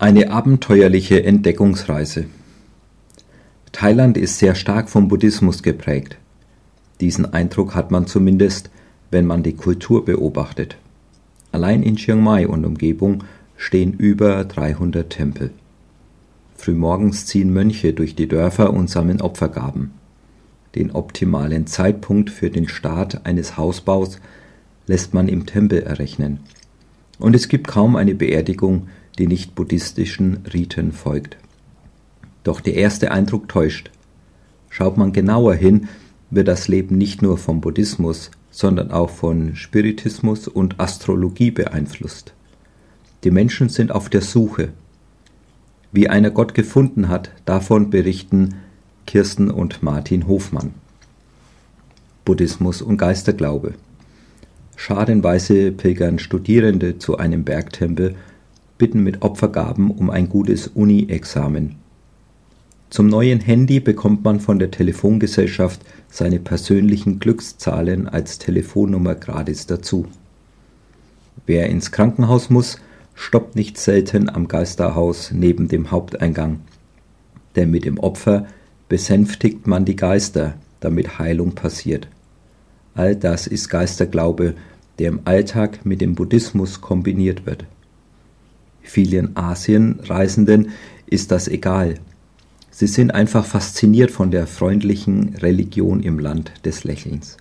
Eine abenteuerliche Entdeckungsreise. Thailand ist sehr stark vom Buddhismus geprägt. Diesen Eindruck hat man zumindest, wenn man die Kultur beobachtet. Allein in Chiang Mai und Umgebung stehen über 300 Tempel. Frühmorgens ziehen Mönche durch die Dörfer und sammeln Opfergaben. Den optimalen Zeitpunkt für den Start eines Hausbaus lässt man im Tempel errechnen. Und es gibt kaum eine Beerdigung, die nicht buddhistischen Riten folgt. Doch der erste Eindruck täuscht. Schaut man genauer hin, wird das Leben nicht nur vom Buddhismus, sondern auch von Spiritismus und Astrologie beeinflusst. Die Menschen sind auf der Suche. Wie einer Gott gefunden hat, davon berichten Kirsten und Martin Hofmann. Buddhismus und Geisterglaube. Schadenweise pilgern Studierende zu einem Bergtempel bitten mit Opfergaben um ein gutes Uni-Examen. Zum neuen Handy bekommt man von der Telefongesellschaft seine persönlichen Glückszahlen als Telefonnummer gratis dazu. Wer ins Krankenhaus muss, stoppt nicht selten am Geisterhaus neben dem Haupteingang. Denn mit dem Opfer besänftigt man die Geister, damit Heilung passiert. All das ist Geisterglaube, der im Alltag mit dem Buddhismus kombiniert wird. Vielen Asienreisenden ist das egal. Sie sind einfach fasziniert von der freundlichen Religion im Land des Lächelns.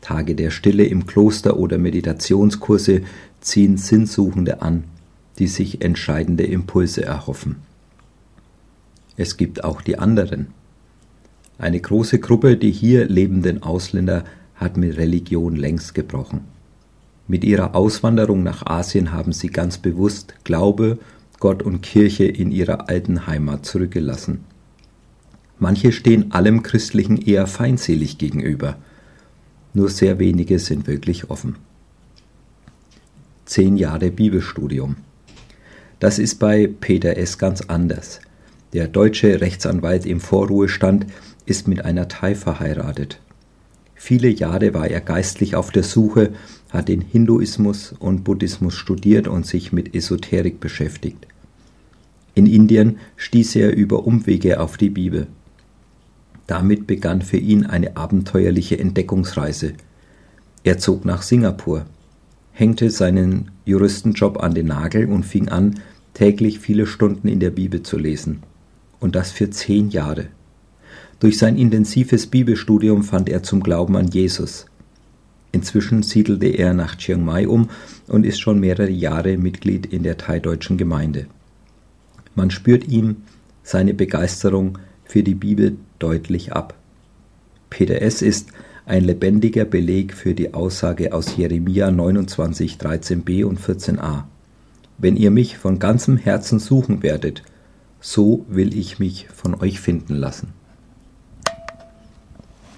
Tage der Stille im Kloster oder Meditationskurse ziehen Sinnsuchende an, die sich entscheidende Impulse erhoffen. Es gibt auch die anderen. Eine große Gruppe, die hier lebenden Ausländer, hat mit Religion längst gebrochen. Mit ihrer Auswanderung nach Asien haben sie ganz bewusst Glaube, Gott und Kirche in ihrer alten Heimat zurückgelassen. Manche stehen allem Christlichen eher feindselig gegenüber. Nur sehr wenige sind wirklich offen. Zehn Jahre Bibelstudium. Das ist bei Peter S. ganz anders. Der deutsche Rechtsanwalt im Vorruhestand ist mit einer Thai verheiratet. Viele Jahre war er geistlich auf der Suche, hat den Hinduismus und Buddhismus studiert und sich mit Esoterik beschäftigt. In Indien stieß er über Umwege auf die Bibel. Damit begann für ihn eine abenteuerliche Entdeckungsreise. Er zog nach Singapur, hängte seinen Juristenjob an den Nagel und fing an, täglich viele Stunden in der Bibel zu lesen. Und das für zehn Jahre. Durch sein intensives Bibelstudium fand er zum Glauben an Jesus. Inzwischen siedelte er nach Chiang Mai um und ist schon mehrere Jahre Mitglied in der thai-deutschen Gemeinde. Man spürt ihm seine Begeisterung für die Bibel deutlich ab. Peter S. ist ein lebendiger Beleg für die Aussage aus Jeremia 29, 13b und 14a. Wenn ihr mich von ganzem Herzen suchen werdet, so will ich mich von euch finden lassen.